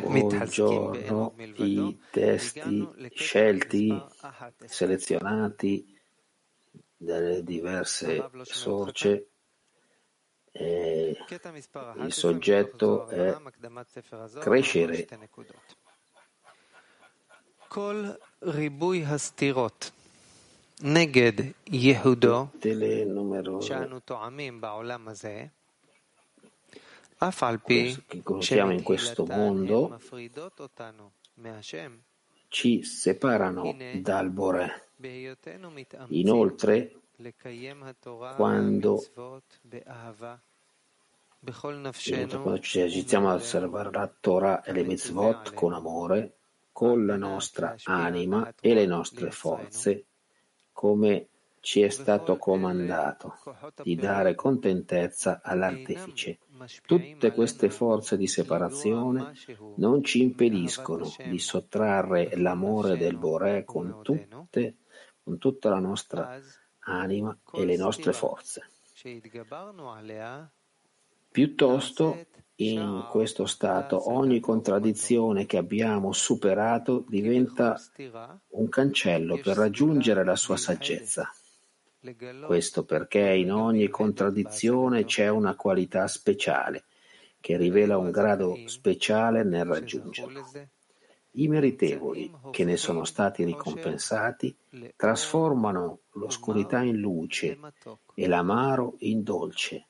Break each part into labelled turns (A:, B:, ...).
A: Buongiorno, i testi scelti, selezionati dalle diverse sorce, e il soggetto è crescere. Tutte le numerose che conosciamo in questo mondo ci separano dal Bore. Inoltre, quando, quando ci agitiamo ad osservare la Torah e le mitzvot con amore, con la nostra anima e le nostre forze, come ci è stato comandato di dare contentezza all'artefice. Tutte queste forze di separazione non ci impediscono di sottrarre l'amore del Boré con, tutte, con tutta la nostra anima e le nostre forze. Piuttosto, in questo stato, ogni contraddizione che abbiamo superato diventa un cancello per raggiungere la sua saggezza. Questo perché in ogni contraddizione c'è una qualità speciale che rivela un grado speciale nel raggiungerlo. I meritevoli, che ne sono stati ricompensati, trasformano l'oscurità in luce e l'amaro in dolce,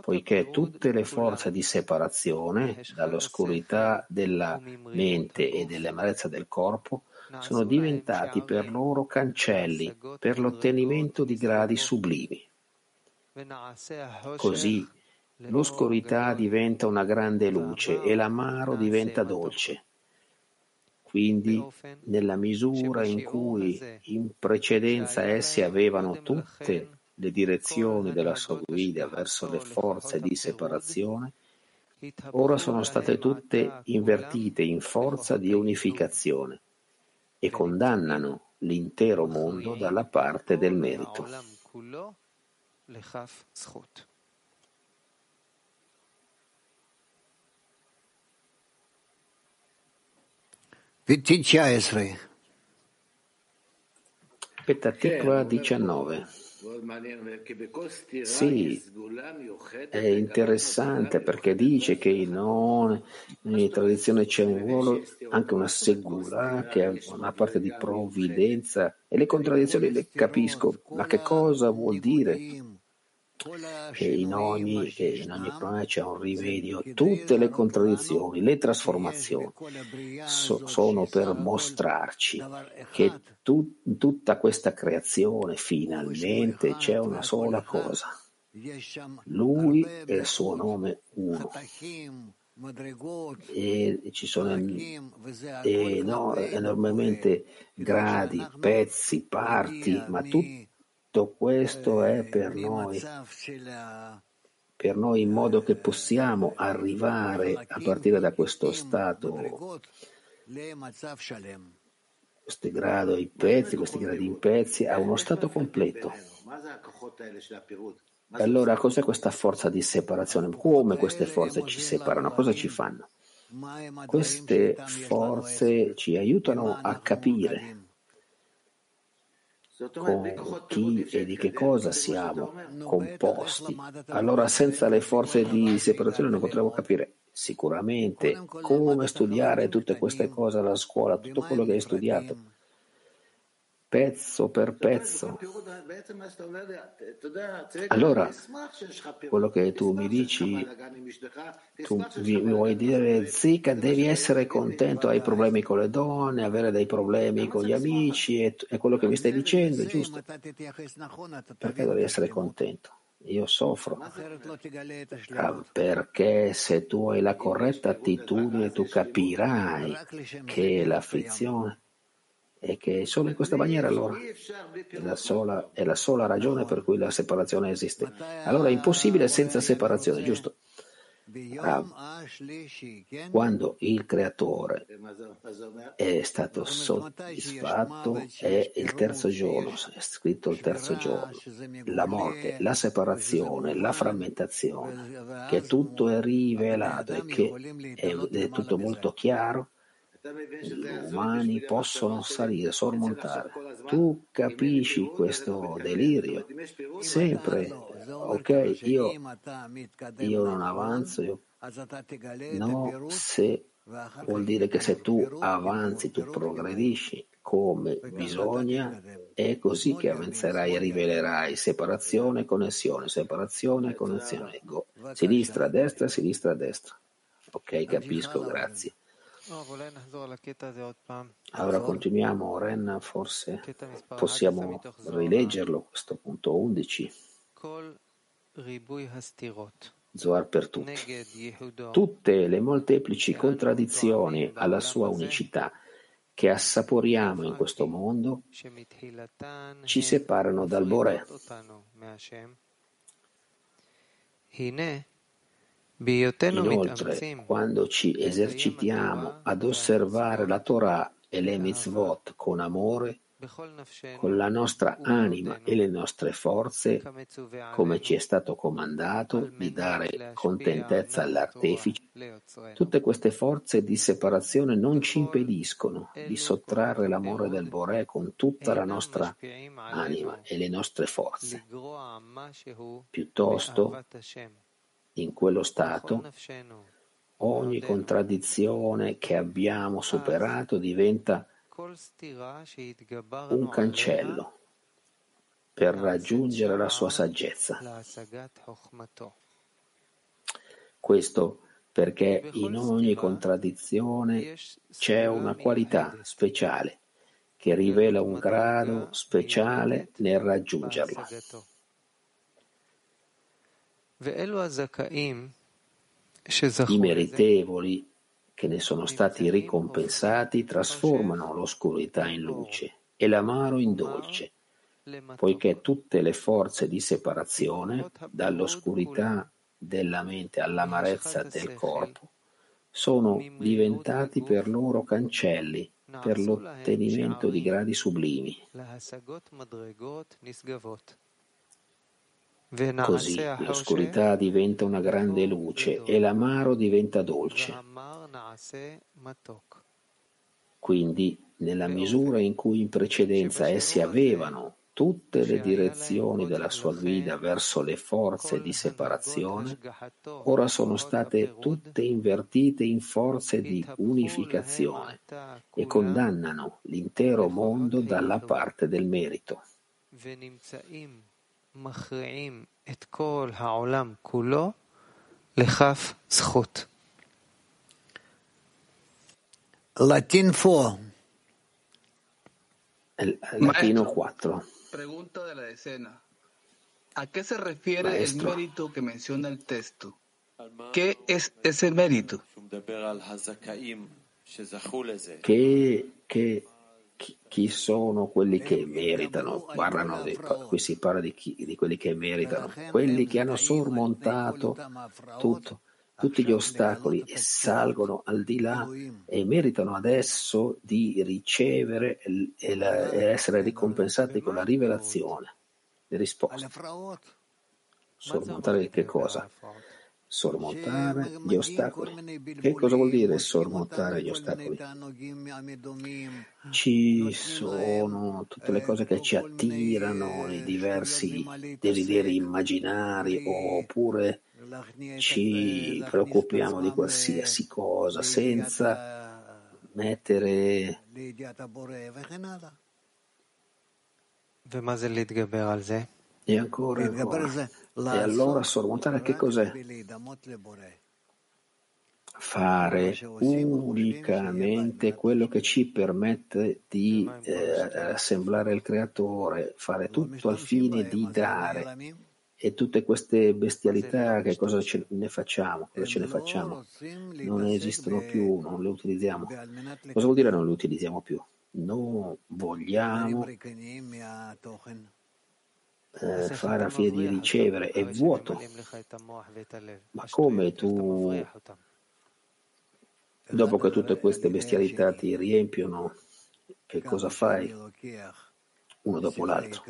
A: poiché tutte le forze di separazione dall'oscurità della mente e dell'amarezza del corpo sono diventati per loro cancelli per l'ottenimento di gradi sublimi. Così l'oscurità diventa una grande luce e l'amaro diventa dolce. Quindi, nella misura in cui in precedenza essi avevano tutte le direzioni della sua guida verso le forze di separazione, ora sono state tutte invertite in forza di unificazione e condannano l'intero mondo dalla parte del merito. Petatikva 19 sì, è interessante perché dice che in ogni tradizione c'è un ruolo, anche una segura, che è una parte di provvidenza e le contraddizioni le capisco, ma che cosa vuol dire? Che in ogni, che in ogni problema c'è un rimedio. Tutte le contraddizioni, le trasformazioni so, sono per mostrarci che tu, in tutta questa creazione finalmente c'è una sola cosa. Lui e il suo nome uno. E ci sono e, no, enormemente gradi, pezzi, parti, ma tutto tutto questo è per noi, per noi in modo che possiamo arrivare a partire da questo stato, questo grado in pezzi, questi gradi in pezzi, a uno stato completo. Allora, cos'è questa forza di separazione? Come queste forze ci separano? Cosa ci fanno? Queste forze ci aiutano a capire con chi e di che cosa siamo composti. Allora senza le forze di separazione non potremo capire. Sicuramente come studiare tutte queste cose alla scuola, tutto quello che hai studiato pezzo per pezzo. Allora, quello che tu mi dici, tu mi vuoi dire, Zika, devi essere contento, hai problemi con le donne, avere dei problemi con gli amici, è, quello che mi stai dicendo, giusto? Perché devi essere contento? Io soffro. Ah, perché se tu hai la corretta attitudine tu capirai che l'afflizione e che solo in questa maniera allora è la, sola, è la sola ragione per cui la separazione esiste. Allora è impossibile senza separazione, giusto? Quando il creatore è stato soddisfatto è il terzo giorno, è scritto il terzo giorno, la morte, la separazione, la frammentazione, che tutto è rivelato e che è, è tutto molto chiaro umani possono salire, sormontare. Tu capisci questo delirio? Sempre, ok, io, io non avanzo, io, no, se vuol dire che se tu avanzi, tu progredisci come bisogna, è così che avanzerai e rivelerai separazione, connessione, separazione, connessione. Sinistra, destra, sinistra, destra. Ok, capisco, grazie. Allora continuiamo, Ren, forse possiamo rileggerlo, questo punto 11. Zohar per tutti. Tutte le molteplici contraddizioni alla sua unicità che assaporiamo in questo mondo ci separano dal Boré. Inoltre, quando ci esercitiamo ad osservare la Torah e le mitzvot con amore, con la nostra anima e le nostre forze, come ci è stato comandato di dare contentezza all'artefice, tutte queste forze di separazione non ci impediscono di sottrarre l'amore del Boré con tutta la nostra anima e le nostre forze. Piuttosto, in quello stato, ogni contraddizione che abbiamo superato diventa un cancello per raggiungere la sua saggezza. Questo perché in ogni contraddizione c'è una qualità speciale che rivela un grado speciale nel raggiungerlo. I meritevoli che ne sono stati ricompensati trasformano l'oscurità in luce e l'amaro in dolce, poiché tutte le forze di separazione, dall'oscurità della mente all'amarezza del corpo, sono diventati per loro cancelli per l'ottenimento di gradi sublimi. Così l'oscurità diventa una grande luce e l'amaro diventa dolce. Quindi, nella misura in cui in precedenza essi avevano tutte le direzioni della sua guida verso le forze di separazione, ora sono state tutte invertite in forze di unificazione e condannano l'intero mondo dalla parte del merito. Latín 4.
B: Pregunta de la decena. ¿A qué se refiere Maestro. el mérito que menciona el texto? ¿Qué es ese mérito?
A: ¿Qué, qué, chi sono quelli che meritano, parlano di, qui si parla di, chi, di quelli che meritano, quelli che hanno sormontato tutto, tutti gli ostacoli e salgono al di là e meritano adesso di ricevere e, la, e essere ricompensati con la rivelazione, le risposte. Sormontare che cosa? Sormontare gli ostacoli. Che cosa vuol dire sormontare gli ostacoli? Ci sono tutte le cose che ci attirano, i diversi desideri immaginari oppure ci preoccupiamo di qualsiasi cosa senza mettere e ancora, ancora. E allora sormontare che cos'è? Fare unicamente quello che ci permette di eh, assemblare il creatore, fare tutto al fine di dare. E tutte queste bestialità, che cosa ce ne facciamo? Cosa ce ne facciamo? Non esistono più, non le utilizziamo. Cosa vuol dire non le utilizziamo più? Non vogliamo eh, fare a fine di ricevere è vuoto. Ma come tu, dopo che tutte queste bestialità ti riempiono, che cosa fai? Uno dopo l'altro.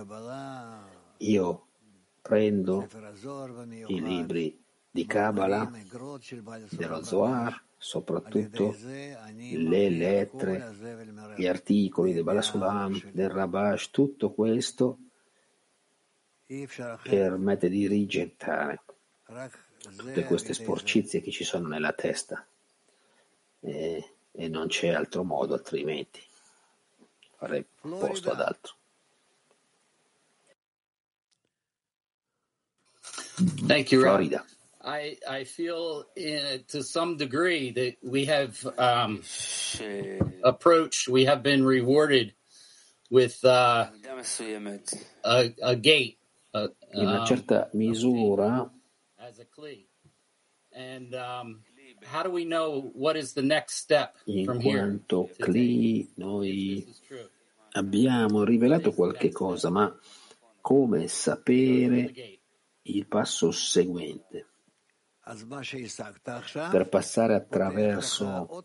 A: Io prendo i libri di Kabbalah, dello Zohar, soprattutto le lettere, gli articoli del Balasulam, del Rabash, tutto questo permette di rigettare tutte queste sporcizie che ci sono nella testa. E, e non c'è altro modo altrimenti. Fare posto ad altro.
C: Thank you, Florida. I, I feel in, to some degree that we have um, approached, we have been rewarded with uh, a, a gate. Uh,
A: in una certa misura.
C: As a cli. And um,
A: in quanto cli noi abbiamo rivelato qualche cosa, ma come sapere il passo seguente? Per passare attraverso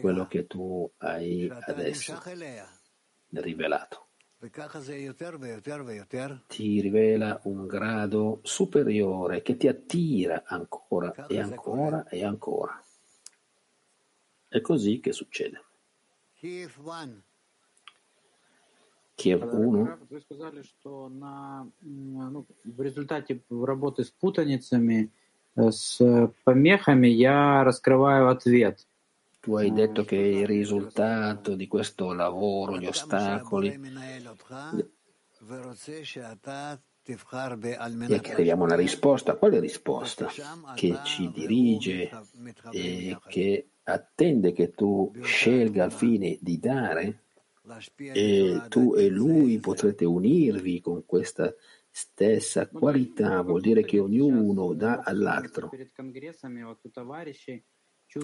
A: quello che tu hai adesso rivelato. Ti rivela un grado superiore che ti attira ancora e ancora e ancora. È così che succede. Kiev 1.
D: Вы сказали, что на, ну, в результате работы с путаницами, с помехами я раскрываю ответ.
A: Tu hai detto che il risultato di questo lavoro, gli ostacoli, è che arriviamo a una risposta. Quale risposta? Che ci dirige e che attende che tu scelga al fine di dare e tu e lui potrete unirvi con questa stessa qualità, vuol dire che ognuno dà all'altro.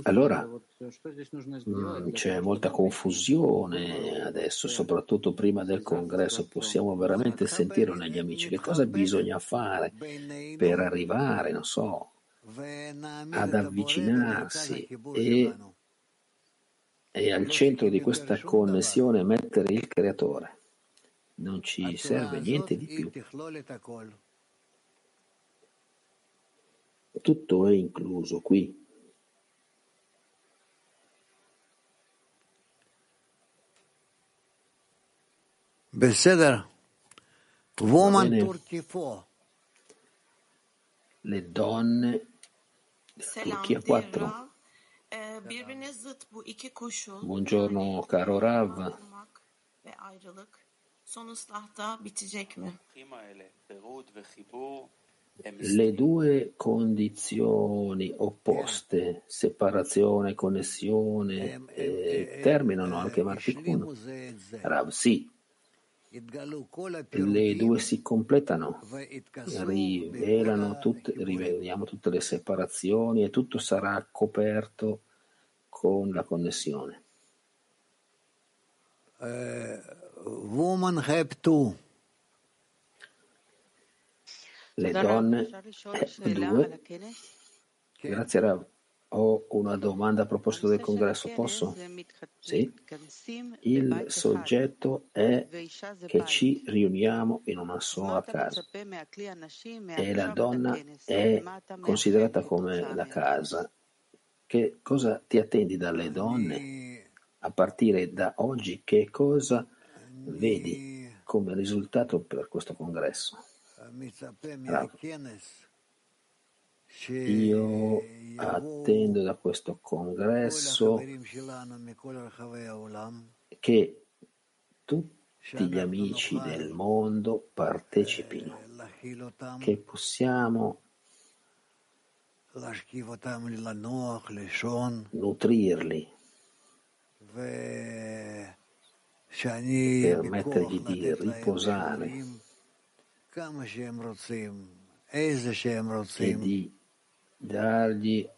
A: Allora mh, c'è molta confusione adesso, soprattutto prima del congresso. Possiamo veramente sentire negli amici che cosa bisogna fare per arrivare, non so, ad avvicinarsi e, e al centro di questa connessione mettere il creatore. Non ci serve niente di più. Tutto è incluso qui. Le donne Turchia 4.
E: Devra. Ee, birbirine zıt bu iki koşul.
A: Buongiorno caro Rav. Le due condizioni opposte, separazione, connessione, eh, terminano anche Marticuno. Rav, sì, le due si completano, rivelano tutte, riveliamo tutte le separazioni e tutto sarà coperto con la connessione.
F: Woman have two.
A: Le donne, eh, due. Grazie Rav. Ho una domanda a proposito del congresso, posso? Sì. Il soggetto è che ci riuniamo in una sola casa e la donna è considerata come la casa. Che cosa ti attendi dalle donne? A partire da oggi, che cosa vedi come risultato per questo congresso? Rav. Io attendo da questo congresso che tutti gli amici del mondo partecipino, che possiamo nutrirli, permettergli di riposare. e di dargli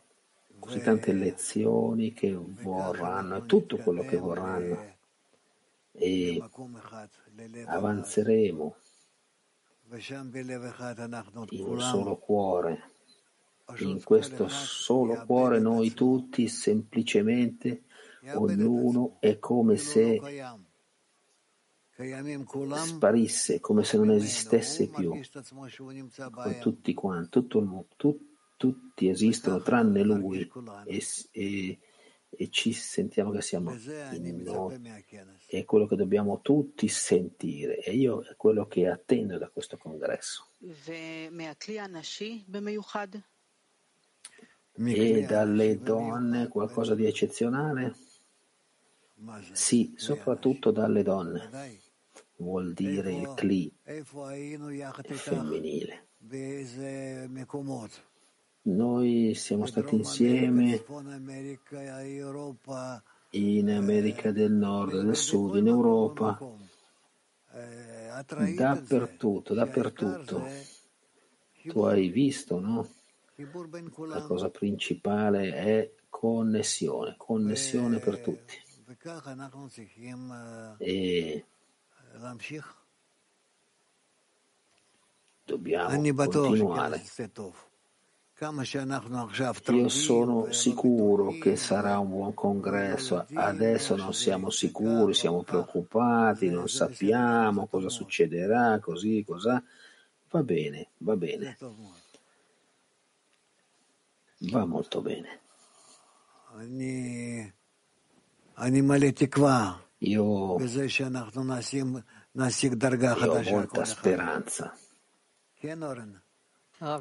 A: così tante lezioni che vorranno, tutto quello che vorranno e avanzeremo in un solo cuore. In questo solo cuore noi tutti semplicemente, ognuno è come se sparisse, come se non esistesse più. Con tutti quanti, tutto il mondo, tu, tutti esistono tranne lui e, e, e, ci sentiamo che siamo in noi. È quello che dobbiamo tutti sentire e io è quello che attendo da questo congresso. E dalle donne qualcosa di eccezionale? Sì, soprattutto dalle donne vuol dire il cli femminile. Noi siamo stati insieme in America del Nord e del Sud, in Europa, dappertutto, dappertutto. Tu hai visto, no? La cosa principale è connessione, connessione per tutti. E Dobbiamo continuare. Io sono sicuro che sarà un buon congresso. Adesso non siamo sicuri, siamo preoccupati, non sappiamo cosa succederà, così, cosa. Va bene, va bene. Va molto bene. Io, io ho molta speranza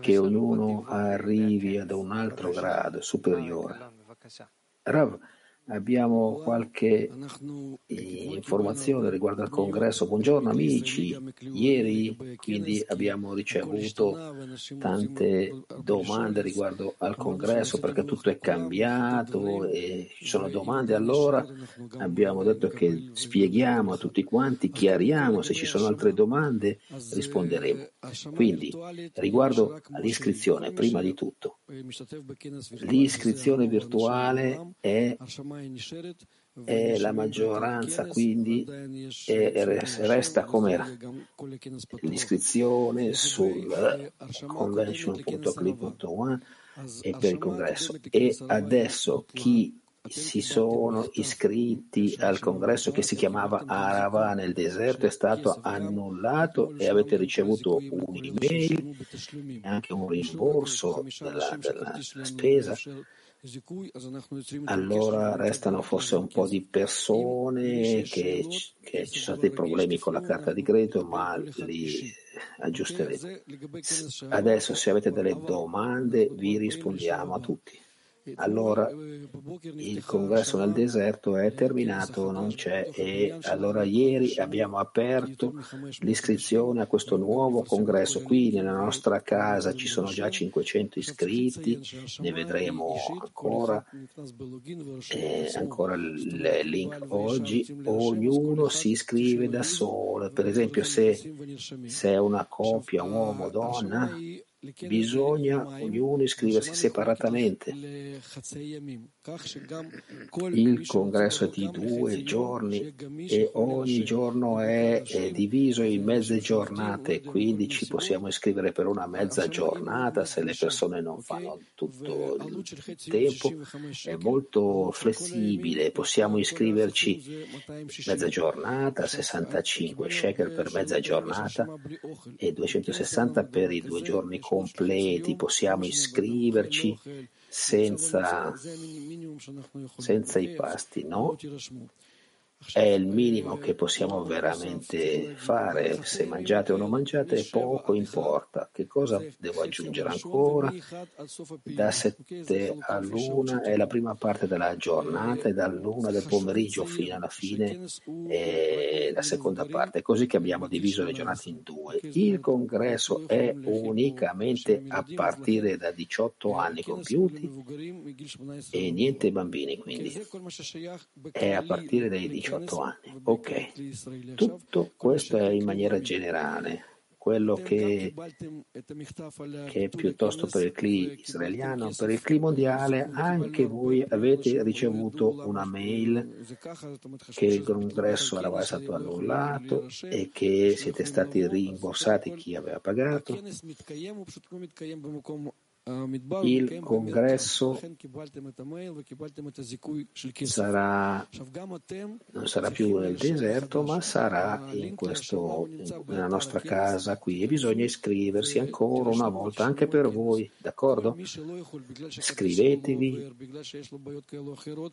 A: che ognuno arrivi ad un altro grado superiore. Rav, Abbiamo qualche informazione riguardo al congresso. Buongiorno amici, ieri quindi abbiamo ricevuto tante domande riguardo al congresso perché tutto è cambiato e ci sono domande. Allora abbiamo detto che spieghiamo a tutti quanti, chiariamo, se ci sono altre domande risponderemo. Quindi riguardo all'iscrizione, prima di tutto, l'iscrizione virtuale è e la maggioranza quindi resta come era. L'iscrizione sul convention.clip.one e per il congresso. E adesso chi si sono iscritti al congresso che si chiamava Arava nel deserto è stato annullato e avete ricevuto un'email e anche un rimborso della, della spesa allora restano forse un po' di persone che, che ci sono dei problemi con la carta di credito, ma li aggiusteremo. Adesso se avete delle domande vi rispondiamo a tutti. Allora il congresso nel deserto è terminato, non c'è e allora ieri abbiamo aperto l'iscrizione a questo nuovo congresso. Qui nella nostra casa ci sono già 500 iscritti, ne vedremo ancora, eh, ancora il link oggi. Ognuno si iscrive da solo, per esempio se, se è una coppia uomo-donna bisogna ognuno iscriversi separatamente. Il congresso è di due giorni e ogni giorno è, è, diviso in mezze giornate, quindi ci possiamo iscrivere per una mezza giornata se le persone non fanno tutto il tempo. È molto flessibile, possiamo iscriverci mezza giornata, 65 shekel per mezza giornata e 260 per i due giorni completi, possiamo iscriverci senza, senza i pasti, no? È il minimo che possiamo veramente fare. Se mangiate o non mangiate, poco importa. Che cosa devo aggiungere ancora? Da 7 all'una è la prima parte della giornata e dall'una del pomeriggio fino alla fine è la seconda parte. È così che abbiamo diviso le giornate in due. Il congresso è unicamente a partire da 18 anni compiuti e niente bambini, quindi è a partire dai 18 18 anni. Ok, tutto questo è in maniera generale. quello che, che, è piuttosto per il CLI israeliano, per il CLI mondiale, anche voi avete ricevuto una mail che il congresso era stato annullato e che siete stati rimborsati chi aveva pagato. Il congresso sarà, non sarà più nel deserto, ma sarà in questo, nella nostra casa qui e bisogna iscriversi ancora una volta anche per voi, d'accordo? Iscrivetevi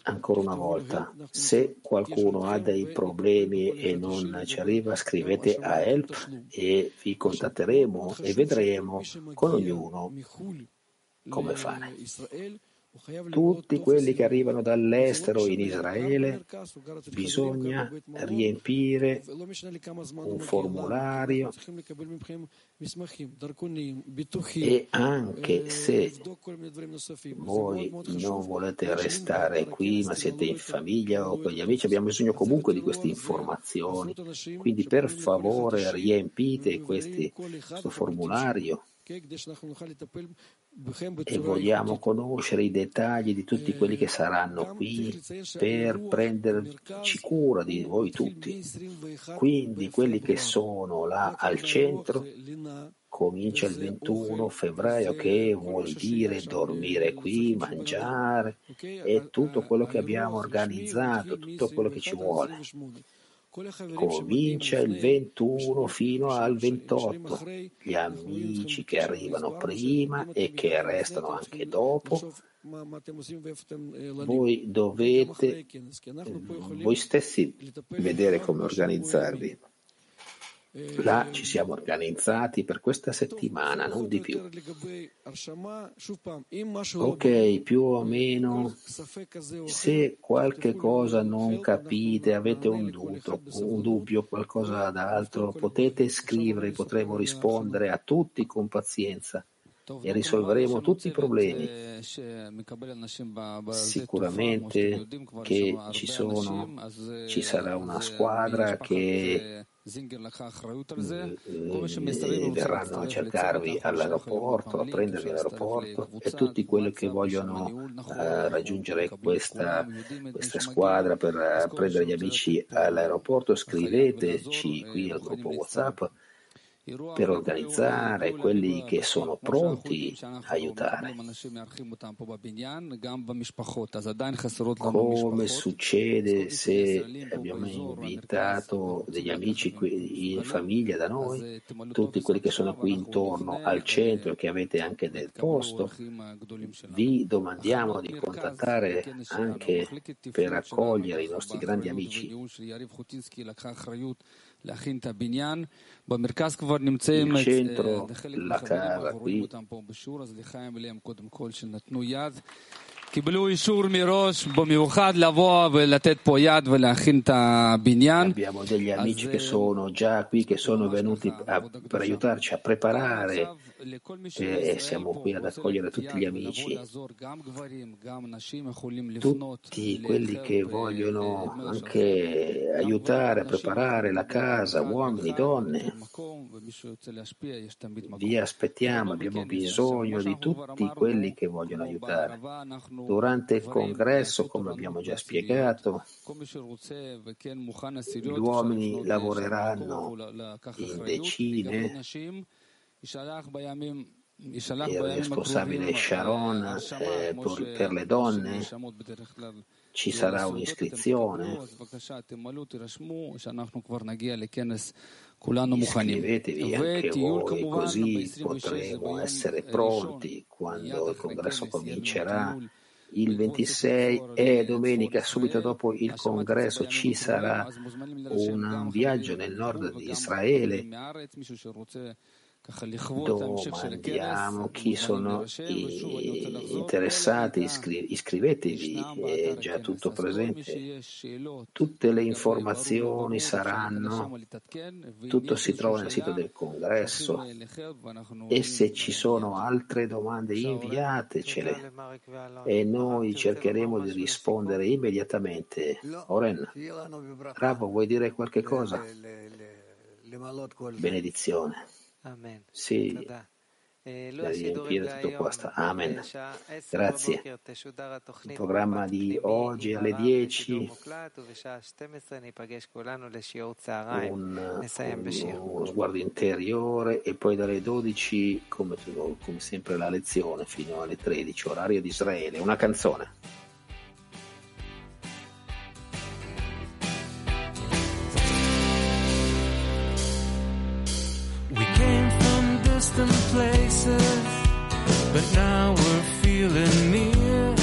A: ancora una volta. Se qualcuno ha dei problemi e non ci arriva, scrivete a help e vi contatteremo e vedremo con ognuno come fare. Tutti quelli che arrivano dall'estero in Israele bisogna riempire un formulario e anche se voi non volete restare qui ma siete in famiglia o con gli amici abbiamo bisogno comunque di queste informazioni. quindi per favore riempite questi, questo formulario e vogliamo conoscere i dettagli di tutti quelli che saranno qui per prenderci cura di voi tutti. Quindi quelli che sono là al centro comincia il 21 febbraio che vuol dire dormire qui, mangiare e tutto quello che abbiamo organizzato, tutto quello che ci vuole comincia il 21 fino al 28. Gli amici che arrivano prima e che restano anche dopo, voi dovete voi stessi vedere come organizzarvi. Là ci siamo organizzati per questa settimana, non di più. Ok, più o meno, se qualche cosa non capite, avete un dubbio, un dubbio qualcosa d'altro, potete scrivere, potremo rispondere a tutti con pazienza e risolveremo tutti i problemi. Sicuramente che ci, sono, ci sarà una squadra che verranno a cercarvi all'aeroporto, a prendervi all'aeroporto e tutti quelli che vogliono uh, raggiungere questa, questa, squadra per prendere gli amici all'aeroporto, scriveteci qui al gruppo WhatsApp per organizzare quelli che sono pronti a aiutare. Come succede se abbiamo invitato degli amici qui in famiglia da noi, tutti quelli che sono qui intorno al centro e che avete anche del posto, vi domandiamo di contattare anche per accogliere i nostri grandi amici il centro, la casa qui. קיבלו אישור מראש במיוחד לבוא ולתת פה יד ולהכין את הבניין. Abbiamo degli amici che sono già qui, che sono venuti a, per aiutarci a preparare e siamo qui ad accogliere tutti gli amici, tutti quelli che vogliono anche aiutare a preparare la casa, uomini, donne. Vi aspettiamo, abbiamo bisogno di tutti quelli che vogliono aiutare. Durante il congresso, come abbiamo già spiegato, gli uomini lavoreranno in decine il responsabile Sharon eh, per, per le donne ci sarà un'iscrizione iscrivetevi anche voi così potremo essere pronti quando il congresso comincerà il 26 e domenica, subito dopo il congresso, ci sarà un viaggio nel nord di Israele domandiamo chi sono interessati, iscri- iscrivetevi, è già tutto presente. Tutte le informazioni saranno, tutto si trova nel sito del congresso e se ci sono altre domande inviatecele e noi cercheremo di rispondere immediatamente. Oren, Ravo, vuoi dire qualche cosa? Benedizione. Si riempire tutto questo. Amen. Grazie. Il programma di oggi alle 10 un, uno sguardo interiore e poi dalle 12 come, come sempre la lezione fino alle 13 orario di Israele. Una canzone.
G: Distant places, but now we're feeling near.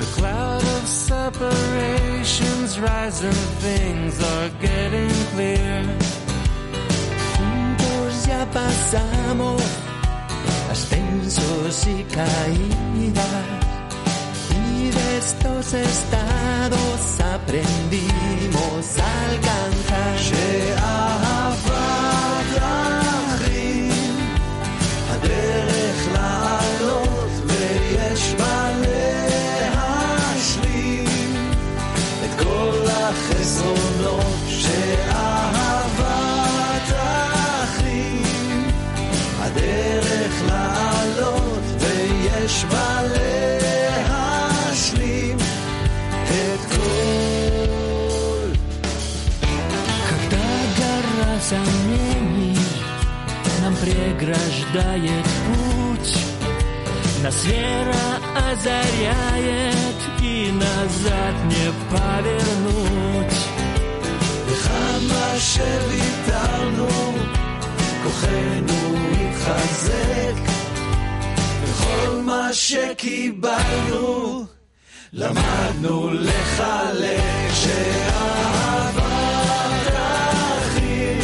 G: The cloud of separations rising, things are getting clear. Juntos ya pasamos ascensos y caídas. Y de estos estados aprendimos a alcanzar. преграждает путь, нас вера озаряет и назад не повернуть. וכמה שוויתרנו, כוחנו התחזק, כל מה שקיבלנו, למדנו לחלק שאהבה תכין,